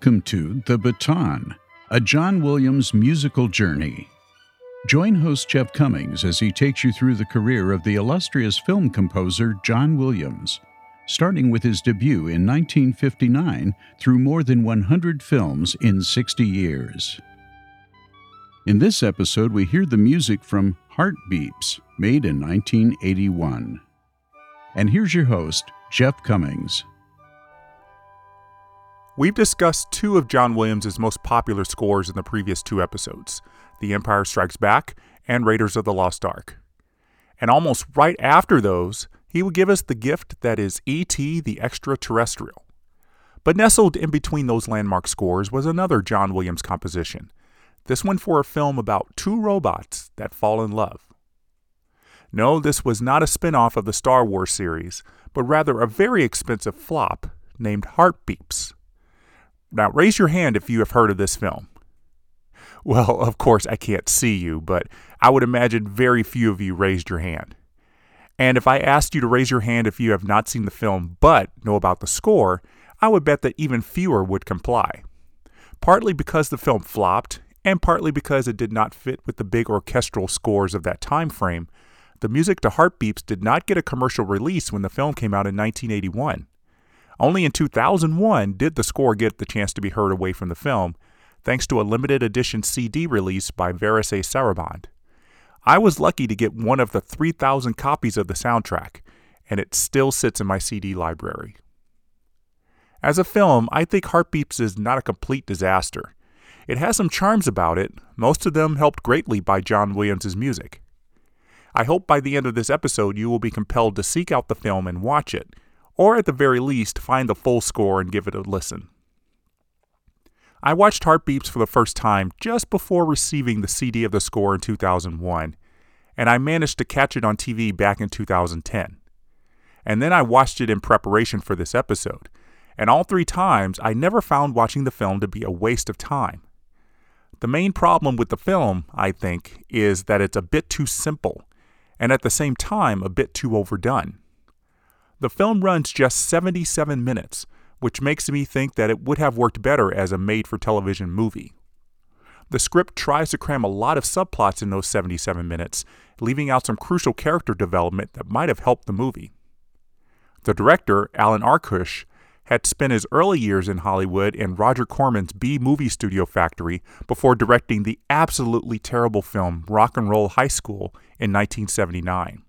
Welcome to The Baton, a John Williams musical journey. Join host Jeff Commings as he takes you through the career of the illustrious film composer John Williams, starting with his debut in 1959 through more than 100 films in 60 years. In this episode, we hear the music from Heartbeeps, made in 1981. And here's your host, Jeff Commings. We've discussed two of John Williams' most popular scores in the previous two episodes The Empire Strikes Back and Raiders of the Lost Ark. And almost right after those, he would give us the gift that is E.T. the Extraterrestrial. But nestled in between those landmark scores was another John Williams composition, this one for a film about two robots that fall in love. No, this was not a spin off of the Star Wars series, but rather a very expensive flop named Heart Beeps. Now, raise your hand if you have heard of this film. Well, of course, I can't see you, but I would imagine very few of you raised your hand. And if I asked you to raise your hand if you have not seen the film but know about the score, I would bet that even fewer would comply. Partly because the film flopped, and partly because it did not fit with the big orchestral scores of that time frame, the music to Heart Beeps did not get a commercial release when the film came out in 1981. Only in 2001 did the score get the chance to be heard away from the film, thanks to a limited edition CD release by Varese Sarabande. I was lucky to get one of the 3,000 copies of the soundtrack, and it still sits in my CD library. As a film, I think Heart Beeps is not a complete disaster. It has some charms about it, most of them helped greatly by John Williams' music. I hope by the end of this episode you will be compelled to seek out the film and watch it, or at the very least, find the full score and give it a listen. I watched Heart Beeps for the first time just before receiving the CD of the score in 2001, and I managed to catch it on TV back in 2010. And then I watched it in preparation for this episode, and all three times I never found watching the film to be a waste of time. The main problem with the film, I think, is that it's a bit too simple, and at the same time a bit too overdone. The film runs just 77 minutes, which makes me think that it would have worked better as a made for television movie. The script tries to cram a lot of subplots in those 77 minutes, leaving out some crucial character development that might have helped the movie. The director, Alan Arkush, had spent his early years in Hollywood in Roger Corman's B movie studio factory before directing the absolutely terrible film Rock and Roll High School in 1979.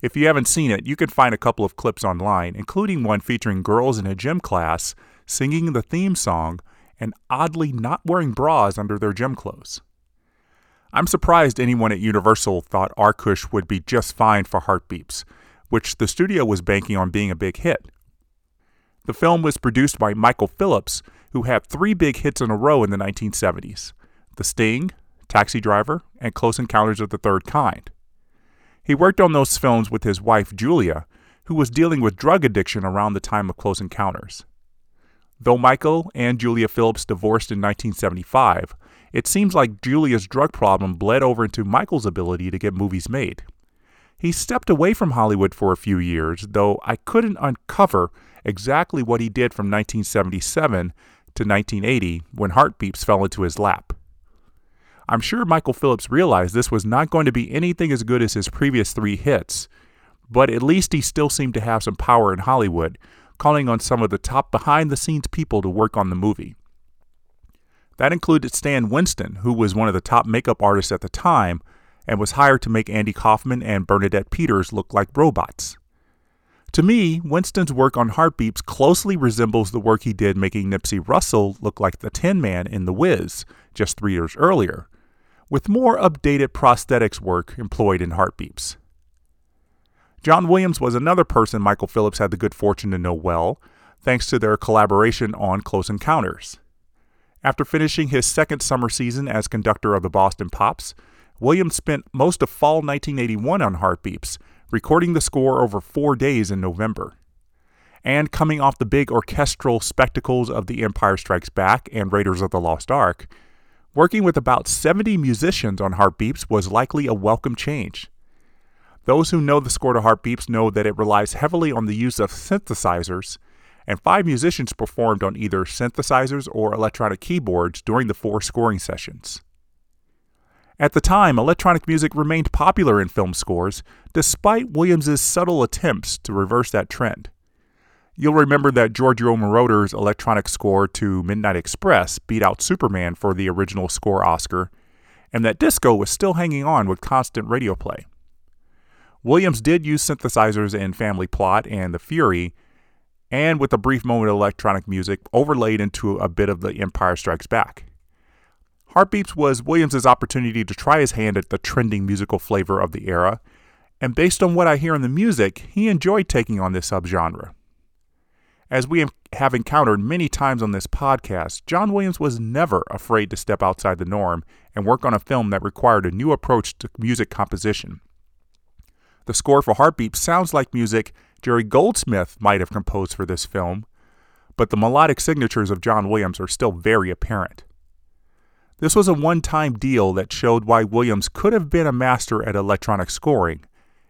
If you haven't seen it, you can find a couple of clips online, including one featuring girls in a gym class singing the theme song and oddly not wearing bras under their gym clothes. I'm surprised anyone at Universal thought Arkush would be just fine for Heart Beeps, which the studio was banking on being a big hit. The film was produced by Michael Phillips, who had three big hits in a row in the 1970s The Sting, Taxi Driver, and Close Encounters of the Third Kind. He worked on those films with his wife, Julia, who was dealing with drug addiction around the time of Close Encounters. Though Michael and Julia Phillips divorced in 1975, it seems like Julia's drug problem bled over into Michael's ability to get movies made. He stepped away from Hollywood for a few years, though I couldn't uncover exactly what he did from 1977 to 1980 when Heart Beeps fell into his lap. I'm sure Michael Phillips realized this was not going to be anything as good as his previous three hits, but at least he still seemed to have some power in Hollywood, calling on some of the top behind the scenes people to work on the movie. That included Stan Winston, who was one of the top makeup artists at the time and was hired to make Andy Kaufman and Bernadette Peters look like robots. To me, Winston's work on Heart Beeps closely resembles the work he did making Nipsey Russell look like the Tin Man in The Wiz just three years earlier, with more updated prosthetics work employed in Heart Beeps. John Williams was another person Michael Phillips had the good fortune to know well, thanks to their collaboration on Close Encounters. After finishing his second summer season as conductor of the Boston Pops, Williams spent most of fall 1981 on Heart Beeps, recording the score over four days in November. And coming off the big orchestral spectacles of The Empire Strikes Back and Raiders of the Lost Ark, Working with about 70 musicians on Heart Beeps was likely a welcome change. Those who know the score to Heart Beeps know that it relies heavily on the use of synthesizers, and five musicians performed on either synthesizers or electronic keyboards during the four scoring sessions. At the time, electronic music remained popular in film scores, despite Williams's subtle attempts to reverse that trend. You'll remember that Giorgio Moroder's electronic score to Midnight Express beat out Superman for the original score Oscar, and that disco was still hanging on with constant radio play. Williams did use synthesizers in Family Plot and The Fury, and with a brief moment of electronic music overlaid into a bit of The Empire Strikes Back. Heartbeeps was Williams's opportunity to try his hand at the trending musical flavor of the era, and based on what I hear in the music, he enjoyed taking on this subgenre. As we have encountered many times on this podcast, John Williams was never afraid to step outside the norm and work on a film that required a new approach to music composition. The score for Heartbeeps sounds like music Jerry Goldsmith might have composed for this film, but the melodic signatures of John Williams are still very apparent. This was a one time deal that showed why Williams could have been a master at electronic scoring,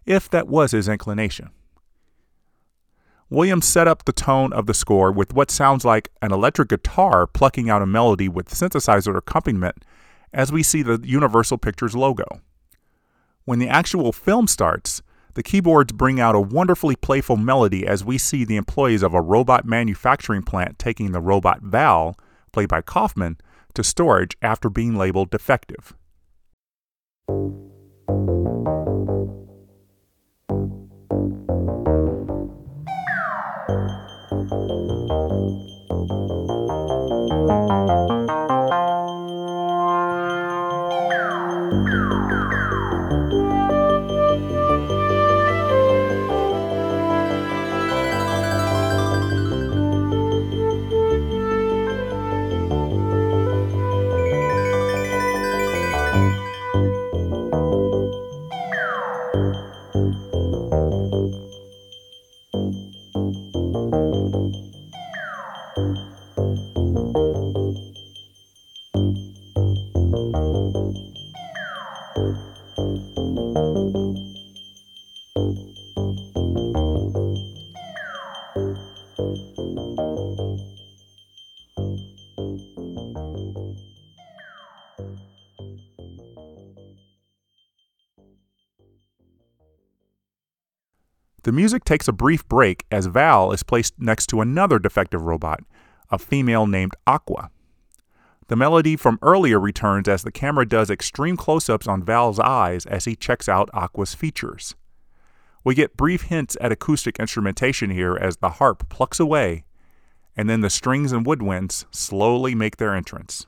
if that was his inclination. Williams set up the tone of the score with what sounds like an electric guitar plucking out a melody with synthesizer accompaniment as we see the Universal Pictures logo. When the actual film starts, the keyboards bring out a wonderfully playful melody as we see the employees of a robot manufacturing plant taking the robot Val, played by Kaufman, to storage after being labeled defective. The music takes a brief break as Val is placed next to another defective robot, a female named Aqua. The melody from earlier returns as the camera does extreme close ups on Val's eyes as he checks out Aqua's features. We get brief hints at acoustic instrumentation here as the harp plucks away, and then the strings and woodwinds slowly make their entrance.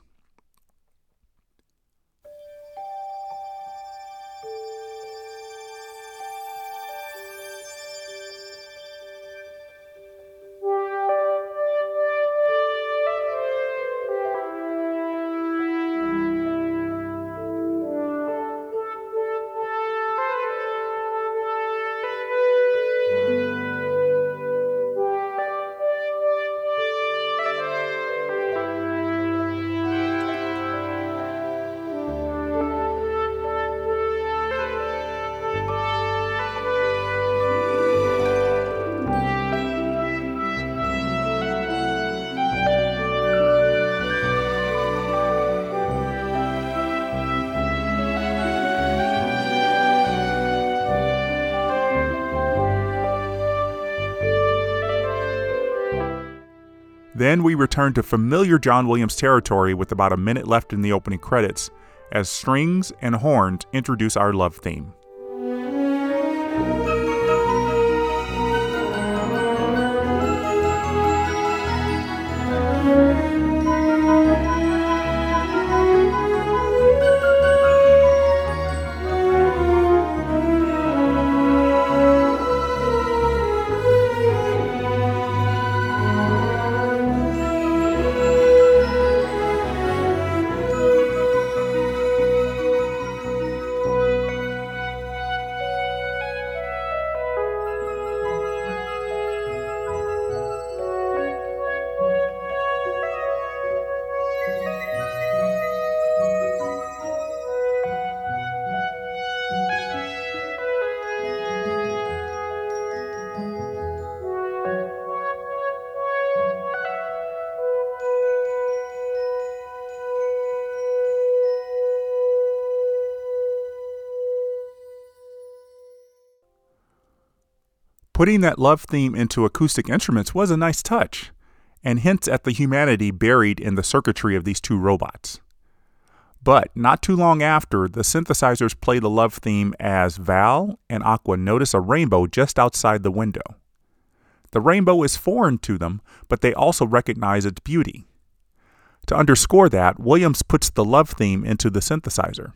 Then we return to familiar John Williams territory with about a minute left in the opening credits as strings and horns introduce our love theme. Putting that love theme into acoustic instruments was a nice touch, and hints at the humanity buried in the circuitry of these two robots. But not too long after, the synthesizers play the love theme as Val and Aqua notice a rainbow just outside the window. The rainbow is foreign to them, but they also recognize its beauty. To underscore that, Williams puts the love theme into the synthesizer.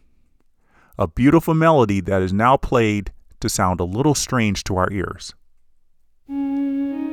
A beautiful melody that is now played to sound a little strange to our ears. The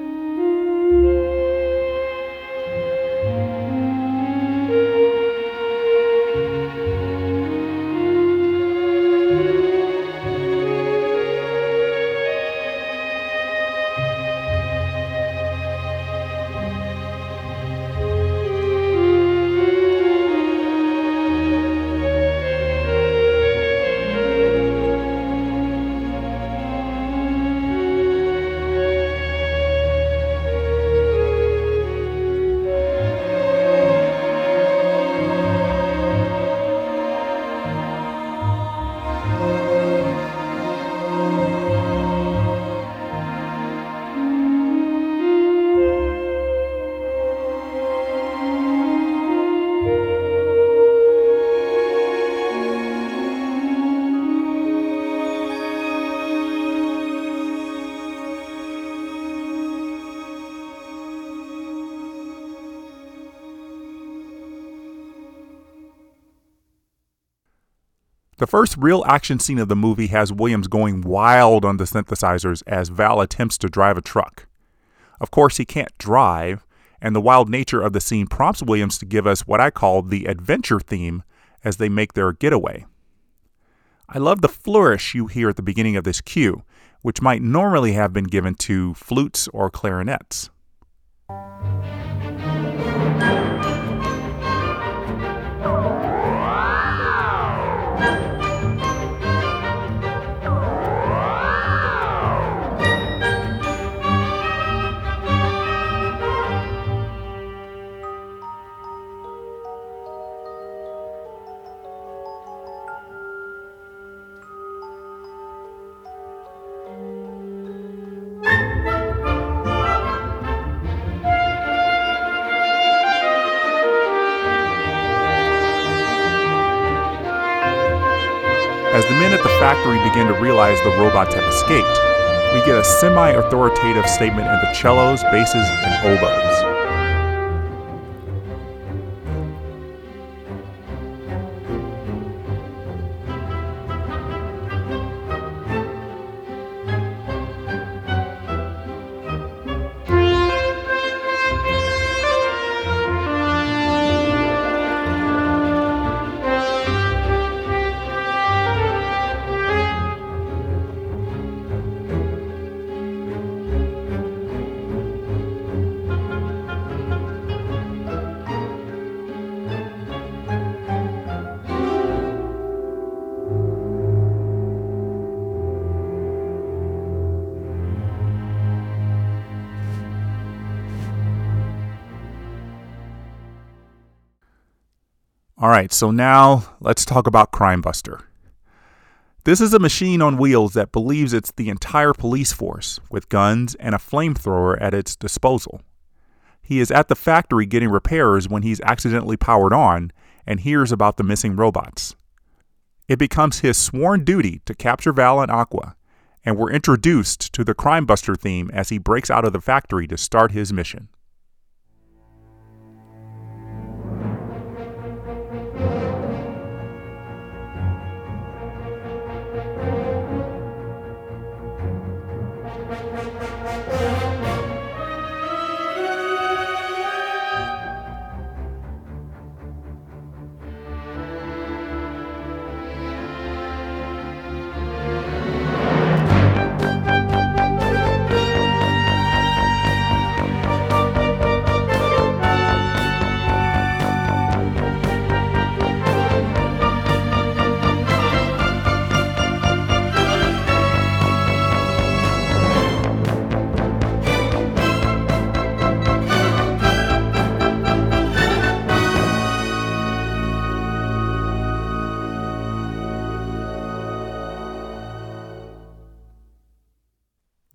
first real action scene of the movie has Williams going wild on the synthesizers as Val attempts to drive a truck. Of course, he can't drive, and the wild nature of the scene prompts Williams to give us what I call the adventure theme as they make their getaway. I love the flourish you hear at the beginning of this cue, which might normally have been given to flutes or clarinets. Men at the factory begin to realize the robots have escaped, we get a semi authoritative statement in the cellos, basses, and oboes. Right, so now let's talk about Crime Buster. This is a machine on wheels that believes it's the entire police force, with guns and a flamethrower at its disposal. He is at the factory getting repairs when he's accidentally powered on and hears about the missing robots. It becomes his sworn duty to capture Val and Aqua, and we're introduced to the Crime Buster theme as he breaks out of the factory to start his mission.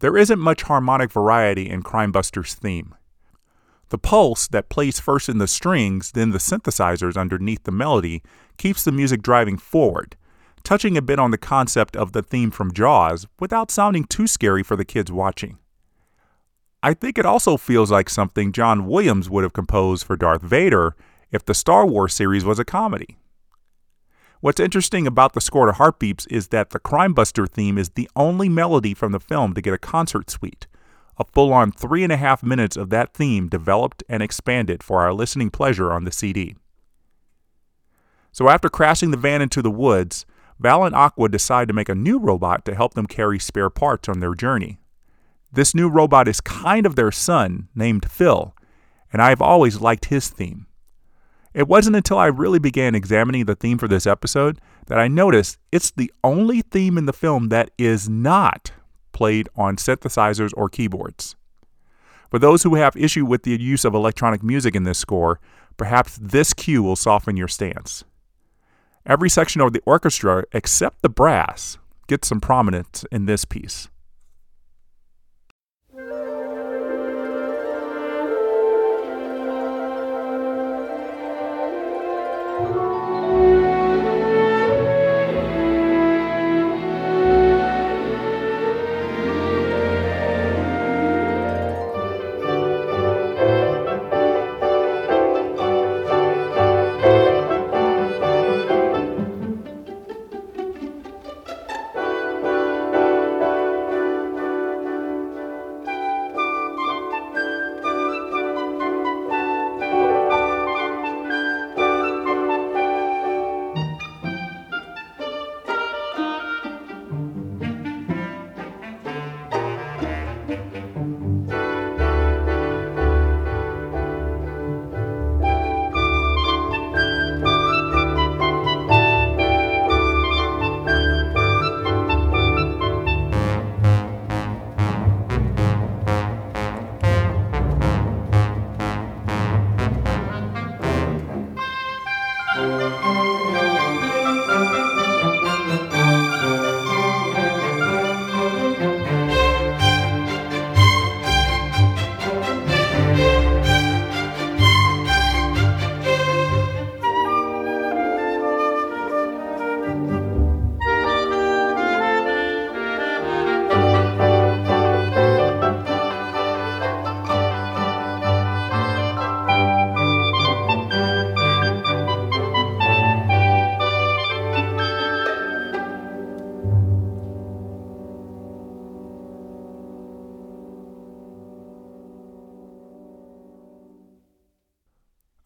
There isn't much harmonic variety in Crimebuster's theme. The pulse that plays first in the strings, then the synthesizers underneath the melody, keeps the music driving forward, touching a bit on the concept of the theme from Jaws without sounding too scary for the kids watching. I think it also feels like something John Williams would have composed for Darth Vader if the Star Wars series was a comedy. What's interesting about the score to Heartbeeps is that the Crimebuster theme is the only melody from the film to get a concert suite, a full on three and a half minutes of that theme developed and expanded for our listening pleasure on the CD. So after crashing the van into the woods, Val and Aqua decide to make a new robot to help them carry spare parts on their journey. This new robot is kind of their son, named Phil, and I've always liked his theme. It wasn't until I really began examining the theme for this episode that I noticed it's the only theme in the film that is not played on synthesizers or keyboards. For those who have issue with the use of electronic music in this score, perhaps this cue will soften your stance. Every section of the orchestra, except the brass, gets some prominence in this piece.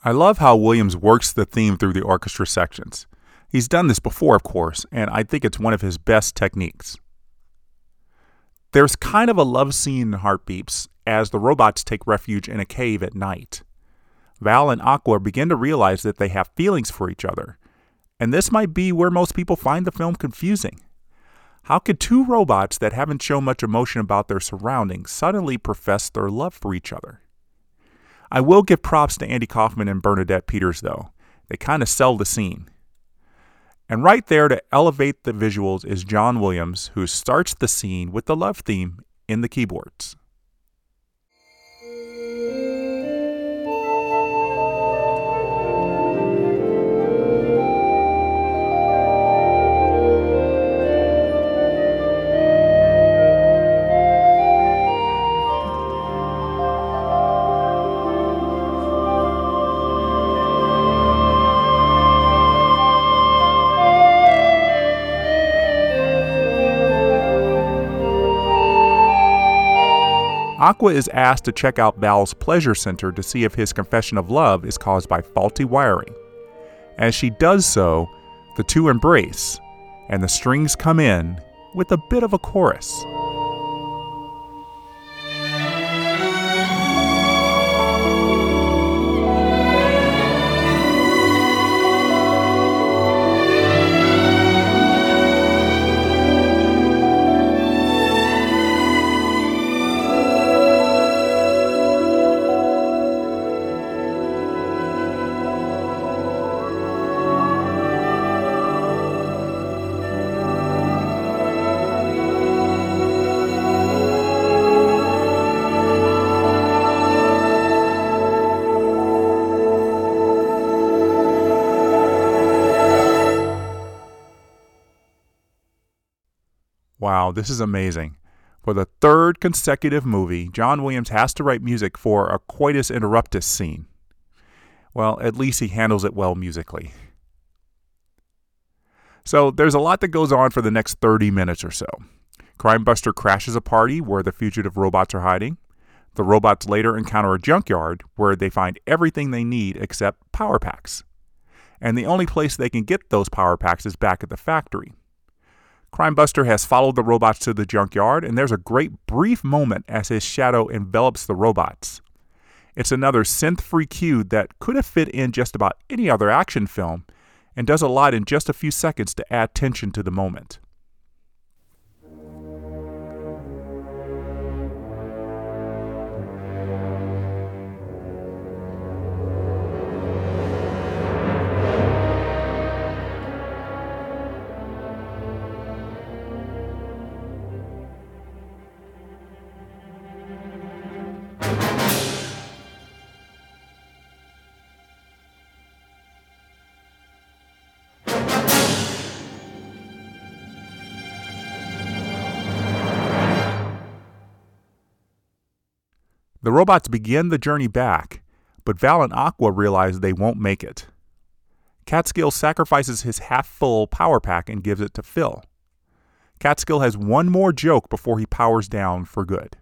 I love how Williams works the theme through the orchestra sections. He's done this before, of course, and I think it's one of his best techniques. There's kind of a love scene in Heartbeeps as the robots take refuge in a cave at night. Val and Aqua begin to realize that they have feelings for each other, and this might be where most people find the film confusing. How could two robots that haven't shown much emotion about their surroundings suddenly profess their love for each other? I will give props to Andy Kaufman and Bernadette Peters, though. They kind of sell the scene. And right there to elevate the visuals is John Williams, who starts the scene with the love theme in the keyboards. Aqua is asked to check out Val's pleasure center to see if his confession of love is caused by faulty wiring. As she does so, the two embrace, and the strings come in with a bit of a chorus. This is amazing. For the third consecutive movie, John Williams has to write music for a coitus interruptus scene. Well, at least he handles it well musically. So there's a lot that goes on for the next 30 minutes or so. Crimebuster crashes a party where the fugitive robots are hiding. The robots later encounter a junkyard where they find everything they need except power packs. And the only place they can get those power packs is back at the factory. Crimebuster has followed the robots to the junkyard, and there's a great brief moment as his shadow envelops the robots. It's another synth free cue that could have fit in just about any other action film and does a lot in just a few seconds to add tension to the moment. The robots begin the journey back, but Val and Aqua realize they won't make it. Catskill sacrifices his half full power pack and gives it to Phil. Catskill has one more joke before he powers down for good.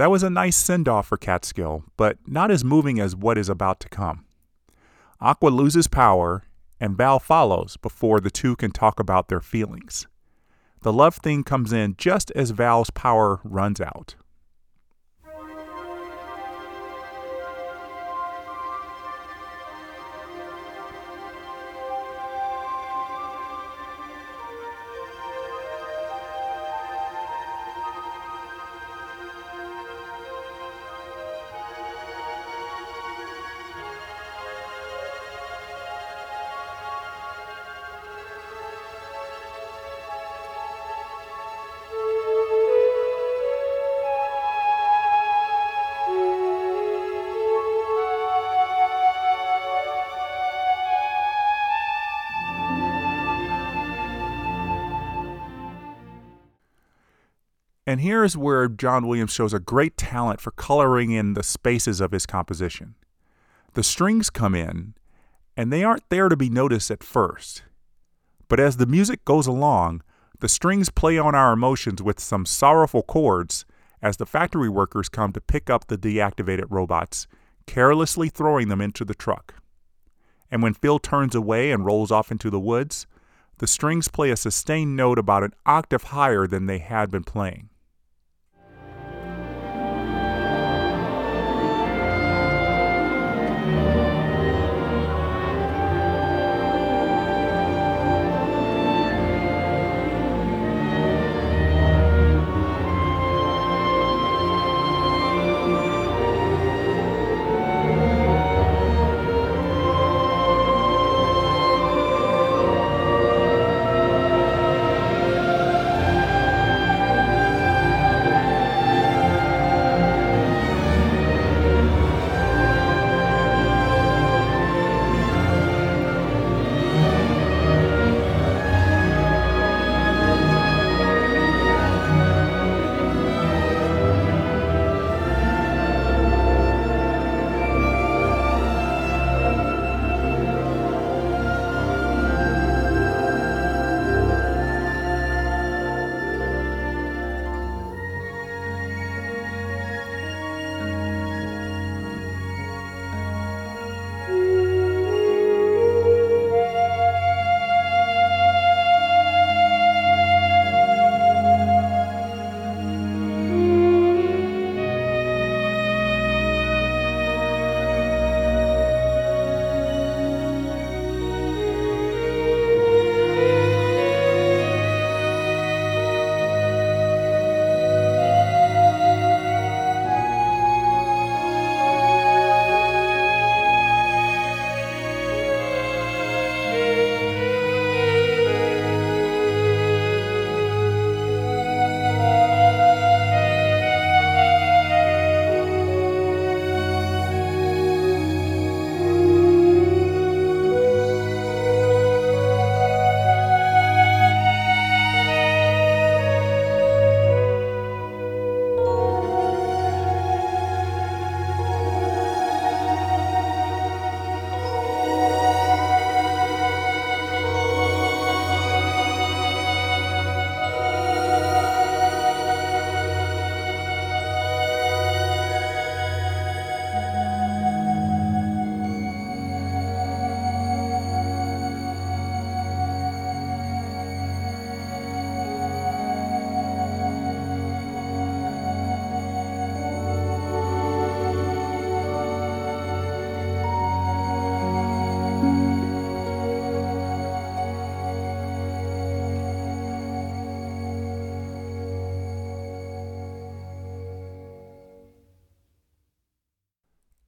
That was a nice send off for Catskill, but not as moving as what is about to come. Aqua loses power, and Val follows before the two can talk about their feelings. The love thing comes in just as Val's power runs out. And here is where John Williams shows a great talent for coloring in the spaces of his composition. The strings come in, and they aren't there to be noticed at first. But as the music goes along, the strings play on our emotions with some sorrowful chords as the factory workers come to pick up the deactivated robots, carelessly throwing them into the truck. And when Phil turns away and rolls off into the woods, the strings play a sustained note about an octave higher than they had been playing.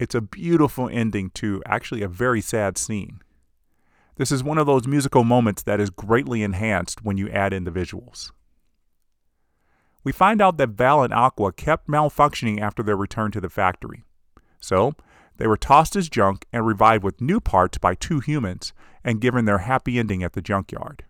It's a beautiful ending to actually a very sad scene. This is one of those musical moments that is greatly enhanced when you add in the visuals. We find out that Val and Aqua kept malfunctioning after their return to the factory. So, they were tossed as junk and revived with new parts by two humans and given their happy ending at the junkyard.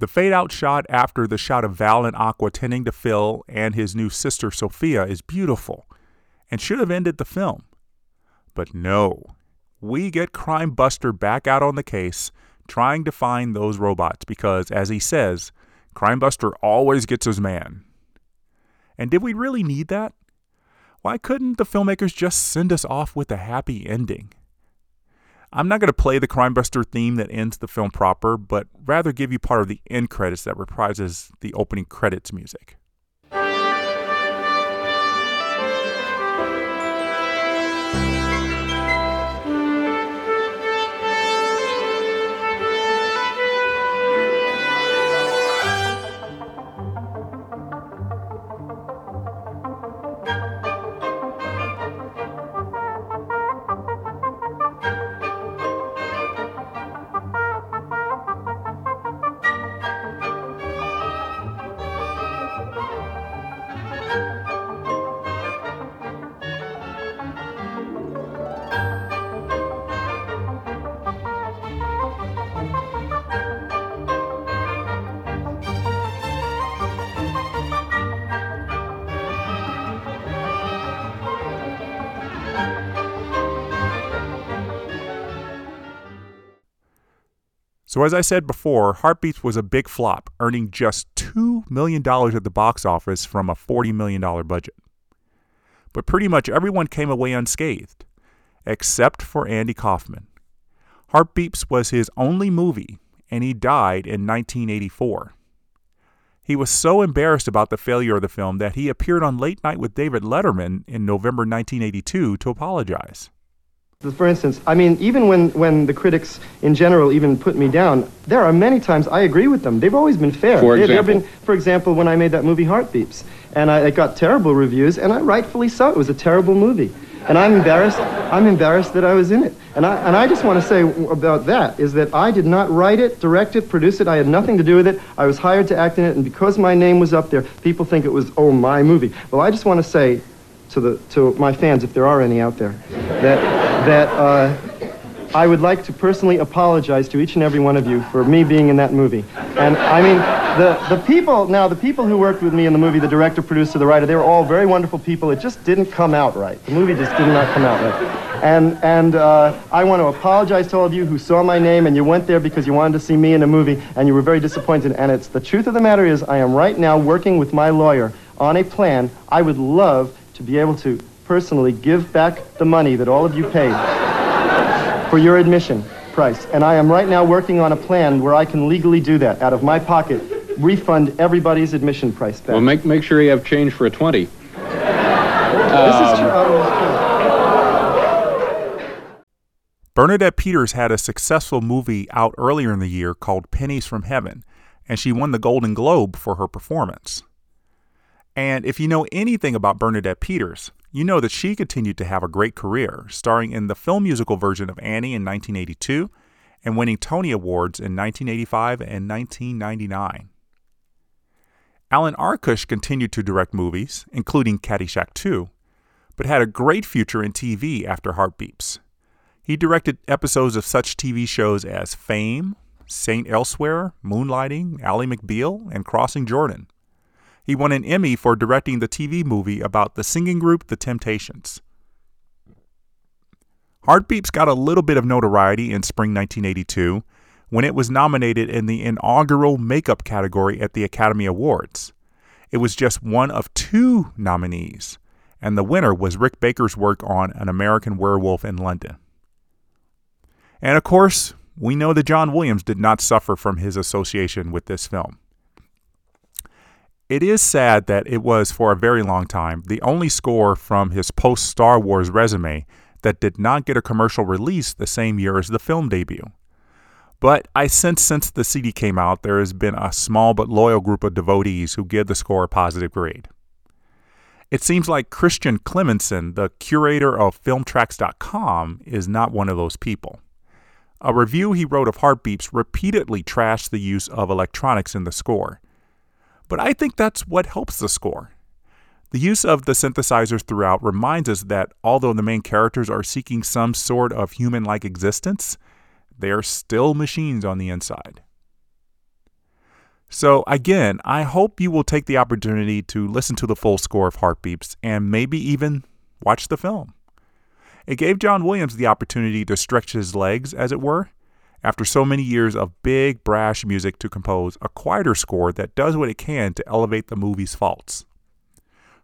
The fade out shot after the shot of Val and Aqua tending to Phil and his new sister Sophia is beautiful and should have ended the film. But no, we get Crime Buster back out on the case trying to find those robots because, as he says, Crime Buster always gets his man. And did we really need that? Why couldn't the filmmakers just send us off with a happy ending? I'm not going to play the Crime Buster theme that ends the film proper, but rather give you part of the end credits that reprises the opening credits music. So, as I said before, Heartbeeps was a big flop, earning just $2 million at the box office from a $40 million budget. But pretty much everyone came away unscathed, except for Andy Kaufman. Heartbeeps was his only movie, and he died in 1984. He was so embarrassed about the failure of the film that he appeared on Late Night with David Letterman in November 1982 to apologize. For instance, I mean, even when, when the critics in general even put me down, there are many times I agree with them. They've always been fair. For example? been, for example, when I made that movie Heartbeeps, and I, it got terrible reviews, and I rightfully so. It was a terrible movie, and I'm embarrassed. I'm embarrassed that I was in it, and I and I just want to say about that is that I did not write it, direct it, produce it. I had nothing to do with it. I was hired to act in it, and because my name was up there, people think it was oh my movie. Well, I just want to say to the to my fans, if there are any out there, that that uh, I would like to personally apologize to each and every one of you for me being in that movie. And I mean, the the people now the people who worked with me in the movie, the director, producer, the writer, they were all very wonderful people. It just didn't come out right. The movie just did not come out right. And and uh, I want to apologize to all of you who saw my name and you went there because you wanted to see me in a movie and you were very disappointed. And it's the truth of the matter is I am right now working with my lawyer on a plan. I would love to be able to personally give back the money that all of you paid for your admission price. And I am right now working on a plan where I can legally do that out of my pocket, refund everybody's admission price back. Well, make make sure you have change for a twenty. this is true. It's true. Bernadette Peters had a successful movie out earlier in the year called Pennies from Heaven, and she won the Golden Globe for her performance. And if you know anything about Bernadette Peters, you know that she continued to have a great career, starring in the film musical version of Annie in 1982 and winning Tony Awards in 1985 and 1999. Alan Arkush continued to direct movies, including Caddyshack 2, but had a great future in TV after Heartbeeps. He directed episodes of such TV shows as Fame, Saint Elsewhere, Moonlighting, Ally McBeal, and Crossing Jordan. He won an Emmy for directing the TV movie about the singing group The Temptations. Heartbeeps got a little bit of notoriety in spring 1982 when it was nominated in the inaugural makeup category at the Academy Awards. It was just one of two nominees, and the winner was Rick Baker's work on An American Werewolf in London. And of course, we know that John Williams did not suffer from his association with this film. It is sad that it was, for a very long time, the only score from his post Star Wars resume that did not get a commercial release the same year as the film debut. But I sense since the CD came out, there has been a small but loyal group of devotees who give the score a positive grade. It seems like Christian Clemmensen, the curator of FilmTracks.com, is not one of those people. A review he wrote of Heartbeeps repeatedly trashed the use of electronics in the score. But I think that's what helps the score. The use of the synthesizers throughout reminds us that although the main characters are seeking some sort of human like existence, they are still machines on the inside. So, again, I hope you will take the opportunity to listen to the full score of Heartbeeps and maybe even watch the film. It gave John Williams the opportunity to stretch his legs, as it were, after so many years of big, brash music to compose a quieter score that does what it can to elevate the movie's faults.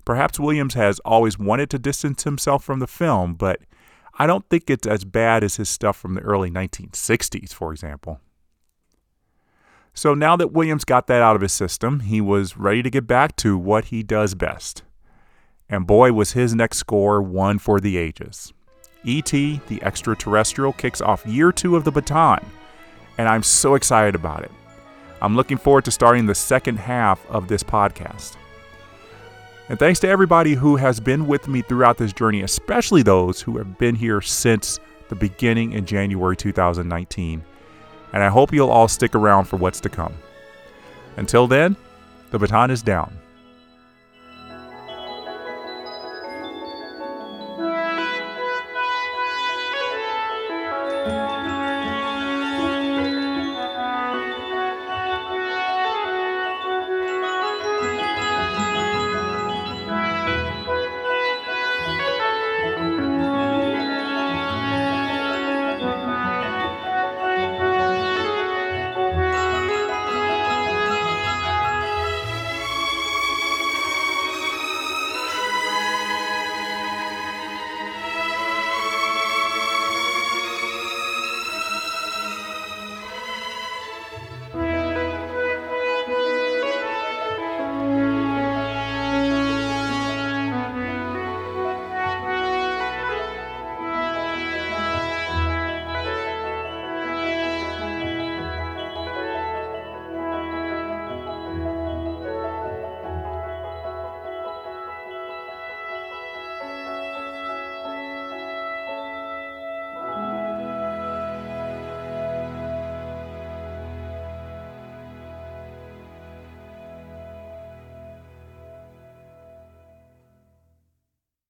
Perhaps Williams has always wanted to distance himself from the film, but I don't think it's as bad as his stuff from the early 1960s, for example. So now that Williams got that out of his system, he was ready to get back to what he does best. And boy, was his next score one for the ages. E.T., the extraterrestrial, kicks off year two of the baton, and I'm so excited about it. I'm looking forward to starting the second half of this podcast. And thanks to everybody who has been with me throughout this journey, especially those who have been here since the beginning in January 2019. And I hope you'll all stick around for what's to come. Until then, the baton is down.